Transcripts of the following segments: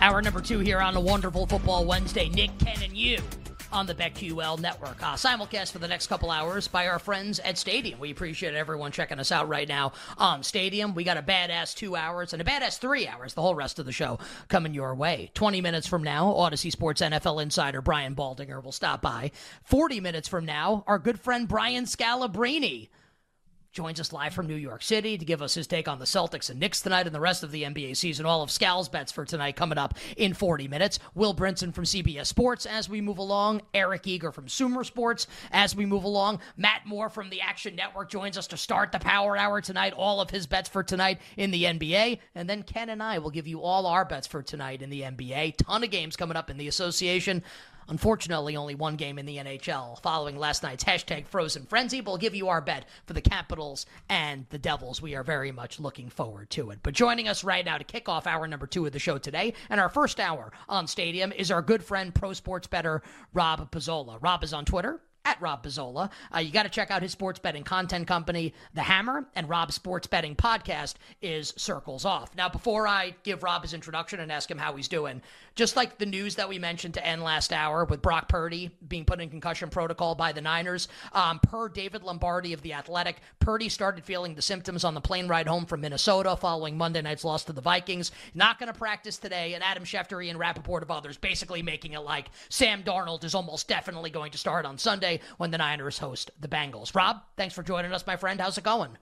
Hour number two here on a wonderful football Wednesday. Nick, Ken, and you on the BetQL network. Uh, simulcast for the next couple hours by our friends at Stadium. We appreciate everyone checking us out right now on Stadium. We got a badass two hours and a badass three hours, the whole rest of the show coming your way. 20 minutes from now, Audacy Sports NFL insider Brian Baldinger will stop by. 40 minutes from now, our good friend Brian Scalabrine joins us live from New York City to give us his take on the Celtics and Knicks tonight and the rest of the NBA season. All of Scal's bets for tonight coming up in 40 minutes. Will Brinson from CBS Sports as we move along. Eric Eager from Sumer Sports as we move along. Matt Moore from the Action Network joins us to start the Power Hour tonight. All of his bets for tonight in the NBA. And then Ken and I will give you all our bets for tonight in the NBA. Ton of games coming up in the association. Unfortunately, only one game in the NHL. Following last night's hashtag Frozen Frenzy, we'll give you our bet for the Capitals and the Devils. We are very much looking forward to it. But joining us right now to kick off hour number two of the show today, and our first hour on Stadium, is our good friend, pro sports better Rob Pizzola. Rob is on Twitter at Rob Pizzola. Uh, you got to check out his sports betting content company, The Hammer, and Rob's sports betting podcast is Circles Off. Now, before I give Rob his introduction and ask him how he's doing, just like the news that we mentioned to end last hour with Brock Purdy being put in concussion protocol by the Niners, um, per David Lombardi of The Athletic, Purdy started feeling the symptoms on the plane ride home from Minnesota following Monday night's loss to the Vikings. Not going to practice today, and Adam Schefter and Rapoport of others basically making it like Sam Darnold is almost definitely going to start on Sunday when the Niners host the Bengals. Rob, thanks for joining us, my friend. How's it going?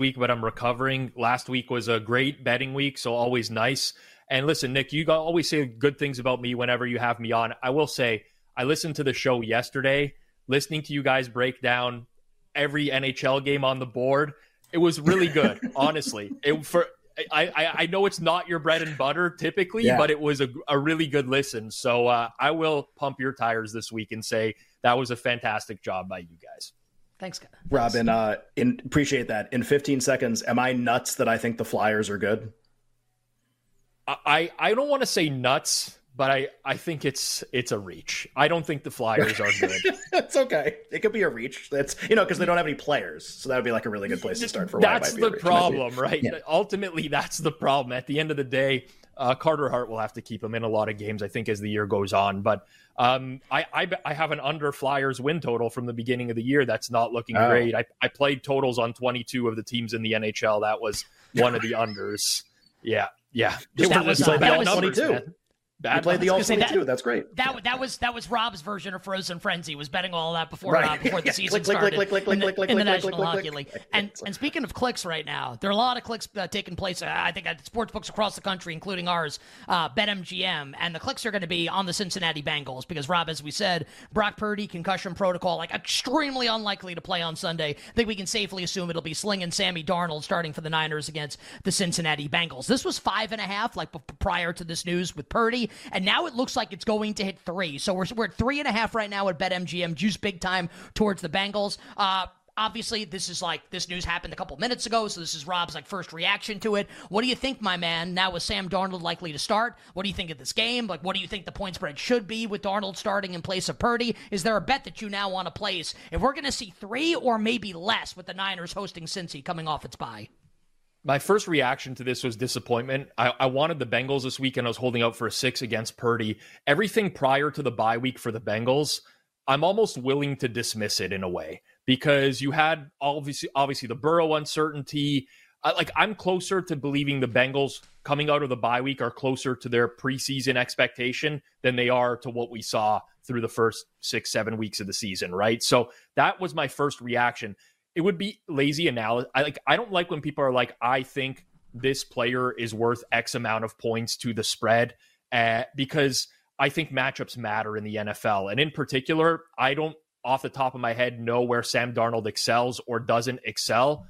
week, but I'm recovering. Last week was a great betting week, so always nice. And listen, Nick, you always say good things about me whenever you have me on. I will say, I listened to the show yesterday, listening to you guys break down every NHL game on the board. It was really good, honestly. It for I, I know it's not your bread and butter typically, yeah. but it was a, a really good listen. So uh, I will pump your tires this week and say that was a fantastic job by you guys. Thanks, guys. Robin. Uh, in, appreciate that. In 15 seconds, am I nuts that I think the Flyers are good? I I don't want to say nuts, but I I think it's it's a reach. I don't think the Flyers are good. it's okay. It could be a reach. That's you know because they don't have any players, so that would be like a really good place to start for. That's the problem, right? Yeah. Ultimately, that's the problem. At the end of the day, uh, Carter Hart will have to keep him in a lot of games, I think, as the year goes on. But um, I, I, I have an under Flyers win total from the beginning of the year. That's not looking oh. great. I, I played totals on 22 of the teams in the NHL. That was one of the unders. Yeah, yeah. That was, uh, that was 22. Bad played the all twenty two. That's great. That that was that was Rob's version of Frozen Frenzy. Was betting all that before right. uh, before the season started in the, click, click, the National Hockey League. And and speaking of clicks right now, there are a lot of clicks uh, taking place. Uh, I think at sports books across the country, including ours, uh, BetMGM, and the clicks are going to be on the Cincinnati Bengals because Rob, as we said, Brock Purdy concussion protocol, like extremely unlikely to play on Sunday. I think we can safely assume it'll be Sling and Sammy Darnold starting for the Niners against the Cincinnati Bengals. This was five and a half, like prior to this news with Purdy, and now it looks like it's going to hit three. So we're, we're at three and a half right now at BetMGM. Juice big time towards the Bengals. Uh, obviously this is like this news happened a couple minutes ago so this is rob's like first reaction to it what do you think my man now with sam darnold likely to start what do you think of this game like what do you think the point spread should be with darnold starting in place of purdy is there a bet that you now want to place if we're going to see three or maybe less with the niners hosting cincy coming off its bye my first reaction to this was disappointment. I, I, wanted the Bengals this week, and I was holding out for a six against Purdy. Everything prior to the bye week for the Bengals, I'm almost willing to dismiss it in a way because you had obviously obviously the Burrow uncertainty. I, like I'm closer to believing the Bengals coming out of the bye week are closer to their preseason expectation than they are to what we saw through the first six seven weeks of the season. Right, so that was my first reaction it would be lazy analysis. I like I don't like when people are like, I think this player is worth X amount of points to the spread, uh, because I think matchups matter in the NFL, and in particular, I don't off the top of my head know where Sam Darnold excels or doesn't excel.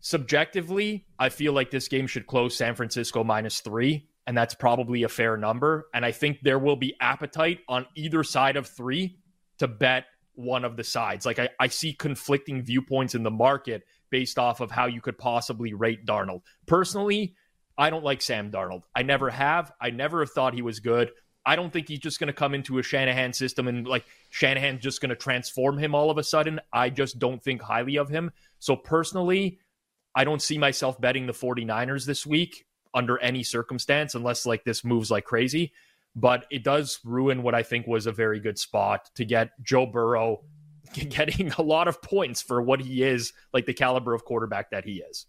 Subjectively, I feel like this game should close San Francisco minus three, and that's probably a fair number. And I think there will be appetite on either side of three to bet one of the sides. Like I, I see conflicting viewpoints in the market based off of how you could possibly rate Darnold. Personally, I don't like Sam Darnold. I never have. I never have thought he was good. I don't think he's just going to come into a Shanahan system and like Shanahan's just going to transform him all of a sudden. I just don't think highly of him. So personally, I don't see myself betting the 49ers this week under any circumstance unless like this moves like crazy. But it does ruin what I think was a very good spot to get Joe Burrow getting a lot of points for what he is, like the caliber of quarterback that he is.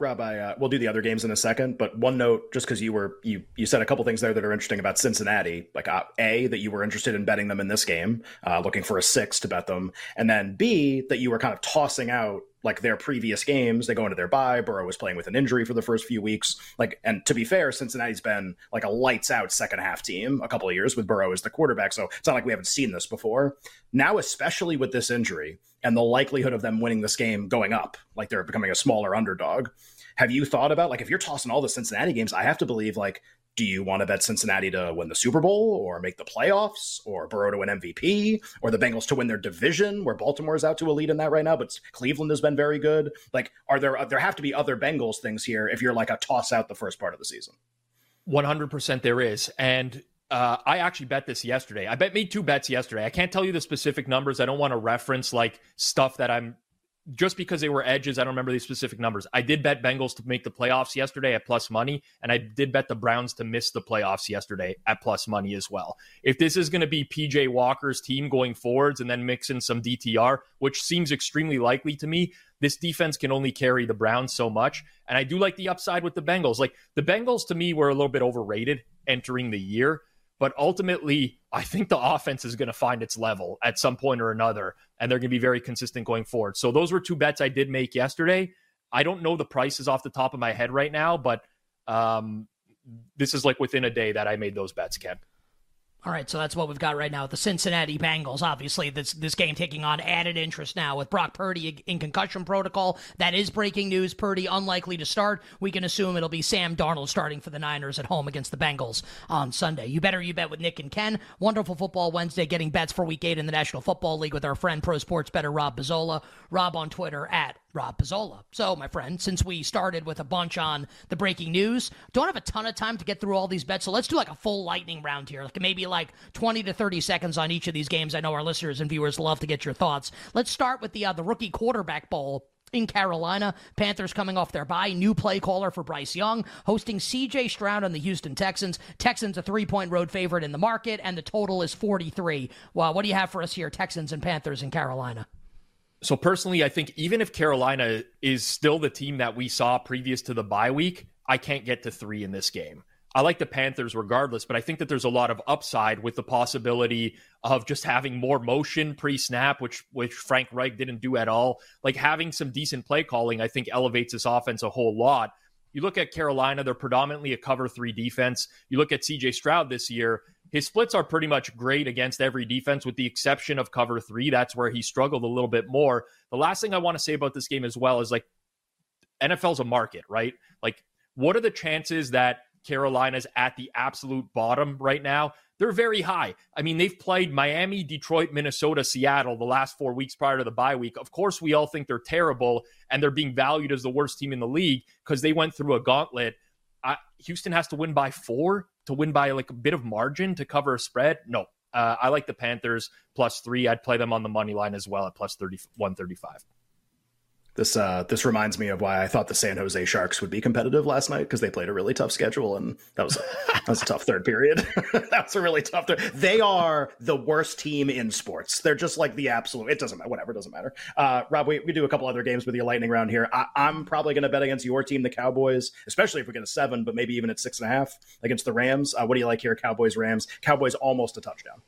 Rabbi, uh, we'll do the other games in a second, but one note, just because you were you you said a couple things there that are interesting about Cincinnati, like uh, a that you were interested in betting them in this game, uh, looking for a six to bet them, and then b that you were kind of tossing out like their previous games. They go into their bye. Burrow was playing with an injury for the first few weeks. Like, and to be fair, Cincinnati's been like a lights out second half team a couple of years with Burrow as the quarterback. So it's not like we haven't seen this before. Now, especially with this injury and the likelihood of them winning this game going up, like they're becoming a smaller underdog. Have you thought about like if you're tossing all the Cincinnati games, I have to believe like do you want to bet Cincinnati to win the Super Bowl or make the playoffs or Burrow to win MVP or the Bengals to win their division where Baltimore is out to a lead in that right now, but Cleveland has been very good. Like, are there, there have to be other Bengals things here if you're like a toss out the first part of the season? 100% there is. And uh, I actually bet this yesterday. I bet made two bets yesterday. I can't tell you the specific numbers. I don't want to reference like stuff that I'm just because they were edges, I don't remember these specific numbers. I did bet Bengals to make the playoffs yesterday at plus money, and I did bet the Browns to miss the playoffs yesterday at plus money as well. If this is going to be PJ Walker's team going forwards and then mix in some DTR, which seems extremely likely to me, this defense can only carry the Browns so much. And I do like the upside with the Bengals. Like the Bengals to me were a little bit overrated entering the year. But ultimately, I think the offense is going to find its level at some point or another, and they're going to be very consistent going forward. So those were two bets I did make yesterday. I don't know the prices off the top of my head right now, but um, this is like within a day that I made those bets, Ken. All right, so that's what we've got right now with the Cincinnati Bengals. Obviously, this this game taking on added interest now with Brock Purdy in concussion protocol. That is breaking news. Purdy unlikely to start. We can assume it'll be Sam Darnold starting for the Niners at home against the Bengals on Sunday. You better you bet with Nick and Ken. Wonderful Football Wednesday, getting bets for Week Eight in the National Football League with our friend Pro Sports Better Rob Pizzola. Rob on Twitter at Rob Pizzola. So, my friend, since we started with a bunch on the breaking news, don't have a ton of time to get through all these bets. So let's do like a full lightning round here, like maybe like 20 to 30 seconds on each of these games. I know our listeners and viewers love to get your thoughts. Let's start with the uh, the rookie quarterback bowl in Carolina. Panthers coming off their bye. New play caller for Bryce Young, hosting CJ Stroud on the Houston Texans. Texans a three point road favorite in the market, and the total is 43. Well, what do you have for us here, Texans and Panthers in Carolina? So personally, I think even if Carolina is still the team that we saw previous to the bye week, I can't get to three in this game. I like the Panthers regardless, but I think that there's a lot of upside with the possibility of just having more motion pre-snap, which which Frank Reich didn't do at all. Like having some decent play calling, I think elevates this offense a whole lot. You look at Carolina, they're predominantly a cover three defense. You look at CJ Stroud this year, his splits are pretty much great against every defense, with the exception of cover three. That's where he struggled a little bit more. The last thing I want to say about this game as well is like NFL's a market, right? Like, what are the chances that Carolina's at the absolute bottom right now? They're very high. I mean, they've played Miami, Detroit, Minnesota, Seattle the last four weeks prior to the bye week. Of course, we all think they're terrible and they're being valued as the worst team in the league because they went through a gauntlet. I, Houston has to win by four to win by like a bit of margin to cover a spread. No, uh, I like the Panthers plus three. I'd play them on the money line as well at plus 30, 135. This uh, this reminds me of why I thought the San Jose Sharks would be competitive last night because they played a really tough schedule and that was a, that was a tough third period. that was a really tough. Third. They are the worst team in sports. They're just like the absolute. It doesn't matter. Whatever. Doesn't matter. Uh, Rob, we, we do a couple other games with your lightning round here. I, am probably going to bet against your team, the Cowboys, especially if we get a seven, but maybe even at six and a half against the Rams. Uh, what do you like here? Cowboys Rams. Cowboys almost a touchdown.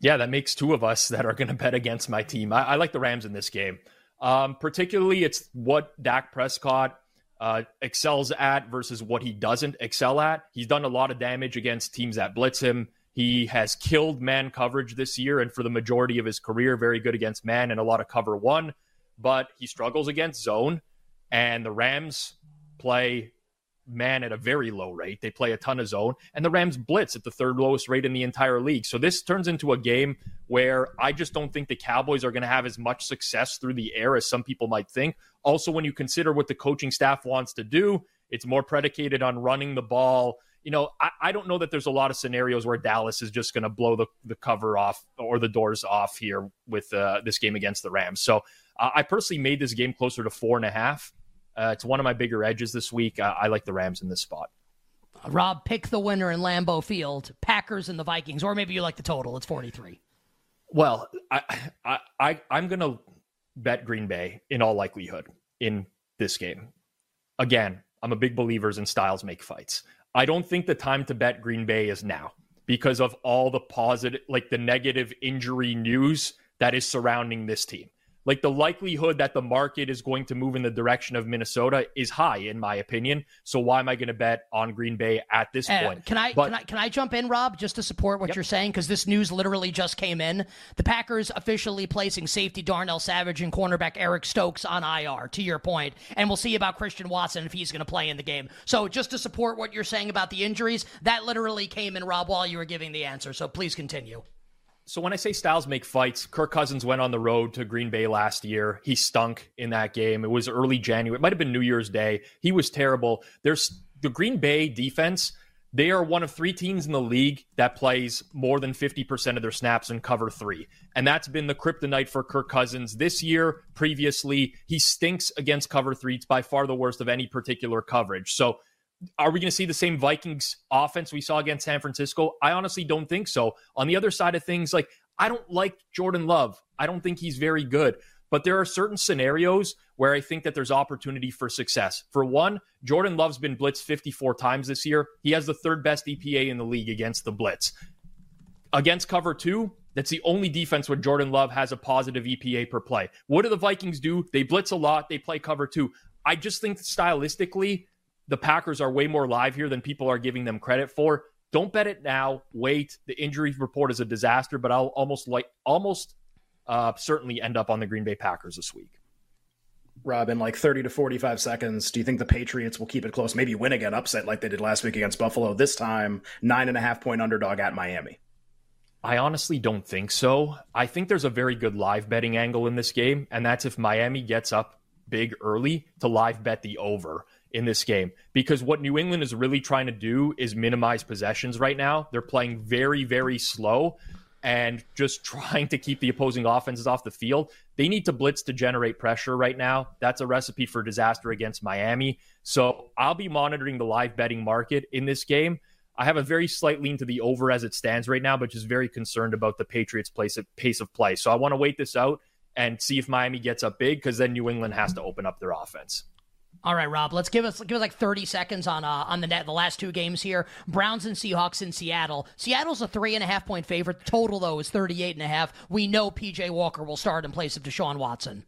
Yeah, that makes two of us that are going to bet against my team. I, I like the Rams in this game. Um, particularly, it's what Dak Prescott uh, excels at versus what he doesn't excel at. He's done a lot of damage against teams that blitz him. He has killed man coverage this year, and for the majority of his career, very good against man and a lot of cover one. But he struggles against zone, and the Rams play man at a very low rate. They play a ton of zone, and the Rams blitz at the third lowest rate in the entire league. So this turns into a game where I just don't think the Cowboys are going to have as much success through the air as some people might think. Also, when you consider what the coaching staff wants to do, it's more predicated on running the ball. You know, I, I don't know that there's a lot of scenarios where Dallas is just going to blow the, the cover off or the doors off here with uh, this game against the Rams. So Uh, I personally made this game closer to four and a half. Uh, it's one of my bigger edges this week. I like the Rams in this spot. Rob, pick the winner in Lambeau Field, Packers and the Vikings, or maybe you like the total. It's 43. Well, I, I, I I'm going to bet Green Bay in all likelihood in this game. Again, I'm a big believer in styles make fights. I don't think the time to bet Green Bay is now because of all the positive, like the negative injury news that is surrounding this team like the likelihood that the market is going to move in the direction of Minnesota is high, in my opinion. So why am I going to bet on Green Bay at this uh, point? Can I but, can I can I jump in, Rob, just to support what yep. you're saying? Because this news literally just came in. The Packers officially placing safety Darnell Savage and cornerback Eric Stokes on IR. To your point, and we'll see about Christian Watson if he's going to play in the game. So just to support what you're saying about the injuries, that literally came in, Rob, while you were giving the answer. So please continue. So when I say styles make fights, Kirk Cousins went on the road to Green Bay last year. He stunk in that game. It was early January. It might have been New Year's Day. He was terrible. There's the Green Bay defense. They are one of three teams in the league that plays more than 50% of their snaps in cover three. And that's been the kryptonite for Kirk Cousins this year. Previously, he stinks against cover three. It's by far the worst of any particular coverage. So are we going to see the same Vikings offense we saw against San Francisco? I honestly don't think so. On the other side of things, like I don't like Jordan Love. I don't think he's very good. But there are certain scenarios where I think that there's opportunity for success. For one, Jordan Love's been blitzed 54 times this year. He has the third best EPA in the league against the blitz. Against cover two, that's the only defense where Jordan Love has a positive EPA per play. What do the Vikings do? They blitz a lot, they play cover two. I just think stylistically, the Packers are way more live here than people are giving them credit for. Don't bet it now. Wait. The injury report is a disaster, but I'll almost like almost uh, certainly end up on the Green Bay Packers this week. Rob, in like 30 to 45 seconds, do you think the Patriots will keep it close? Maybe win again, upset like they did last week against Buffalo. This time, nine and a half point underdog at Miami. I honestly don't think so. I think there's a very good live betting angle in this game, and that's if Miami gets up big early to live bet the over in this game because what New England is really trying to do is minimize possessions right now. They're playing very, very slow and just trying to keep the opposing offenses off the field. They need to blitz to generate pressure right now. That's a recipe for disaster against Miami. So I'll be monitoring the live betting market in this game. I have a very slight lean to the over as it stands right now, but just very concerned about the Patriots' pace of play. So I want to wait this out and see if Miami gets up big because then New England has to open up their offense. All right, Rob. Let's give us give us like thirty seconds on uh, on the net. The last two games here: Browns and Seahawks in Seattle. Seattle's a three and a half point favorite. Total though is thirty eight and a half. We know PJ Walker will start in place of Deshaun Watson.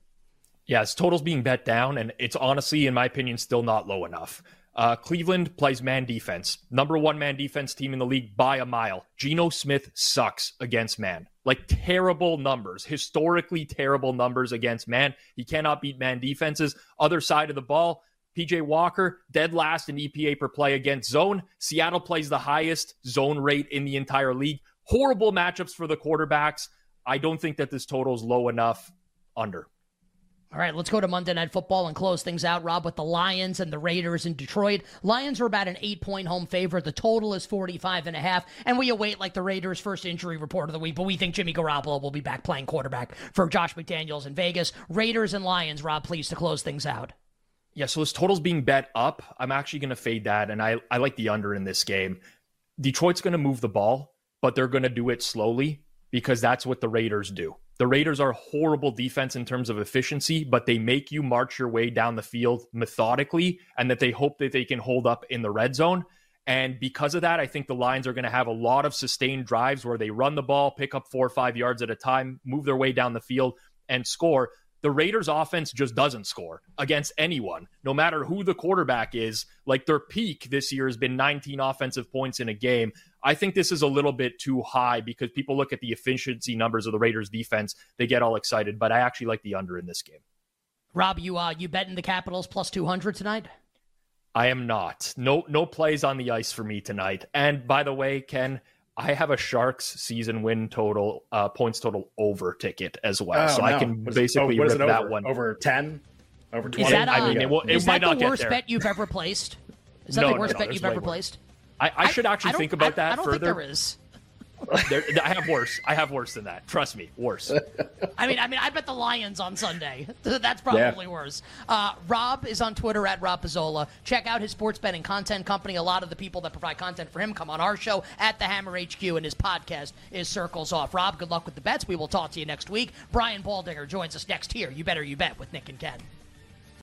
Yes, total's being bet down, and it's honestly, in my opinion, still not low enough. Uh, Cleveland plays man defense. Number one man defense team in the league by a mile. Geno Smith sucks against man. Like terrible numbers, historically terrible numbers against man. He cannot beat man defenses. Other side of the ball, PJ Walker, dead last in EPA per play against zone. Seattle plays the highest zone rate in the entire league. Horrible matchups for the quarterbacks. I don't think that this total is low enough under. All right, let's go to Monday Night Football and close things out, Rob, with the Lions and the Raiders in Detroit. Lions are about an eight point home favorite. The total is 45 and a half. And we await like the Raiders' first injury report of the week, but we think Jimmy Garoppolo will be back playing quarterback for Josh McDaniels in Vegas. Raiders and Lions, Rob, please to close things out. Yeah, so this total's being bet up. I'm actually going to fade that, and I, I like the under in this game. Detroit's going to move the ball, but they're going to do it slowly because that's what the Raiders do. The Raiders are horrible defense in terms of efficiency, but they make you march your way down the field methodically and that they hope that they can hold up in the red zone. And because of that, I think the Lions are going to have a lot of sustained drives where they run the ball, pick up four or five yards at a time, move their way down the field, and score. The Raiders' offense just doesn't score against anyone, no matter who the quarterback is. Like their peak this year has been 19 offensive points in a game. I think this is a little bit too high because people look at the efficiency numbers of the Raiders defense, they get all excited, but I actually like the under in this game. Rob, you uh you betting the Capitals plus 200 tonight? I am not. No no plays on the ice for me tonight. And by the way, Ken, I have a Sharks season win total uh, points total over ticket as well, oh, so no. I can basically oh, rip that one over ten, over twenty. Is that, uh, I mean, it, will, it is that the worst bet you've ever placed? Is that no, the worst no, bet you've ever placed? I, I should actually think about that I don't further. Think there is. There, I have worse. I have worse than that. Trust me, worse. I mean, I mean, I bet the Lions on Sunday. That's probably Yeah. worse. Uh, Rob is on Twitter at Rob Pizzola. Check out his sports betting content company. A lot of the people that provide content for him come on our show at the Hammer HQ, and his podcast is Circles Off. Rob, good luck with the bets. We will talk to you next week. Brian Baldinger joins us next here. You better you bet with Nick and Ken.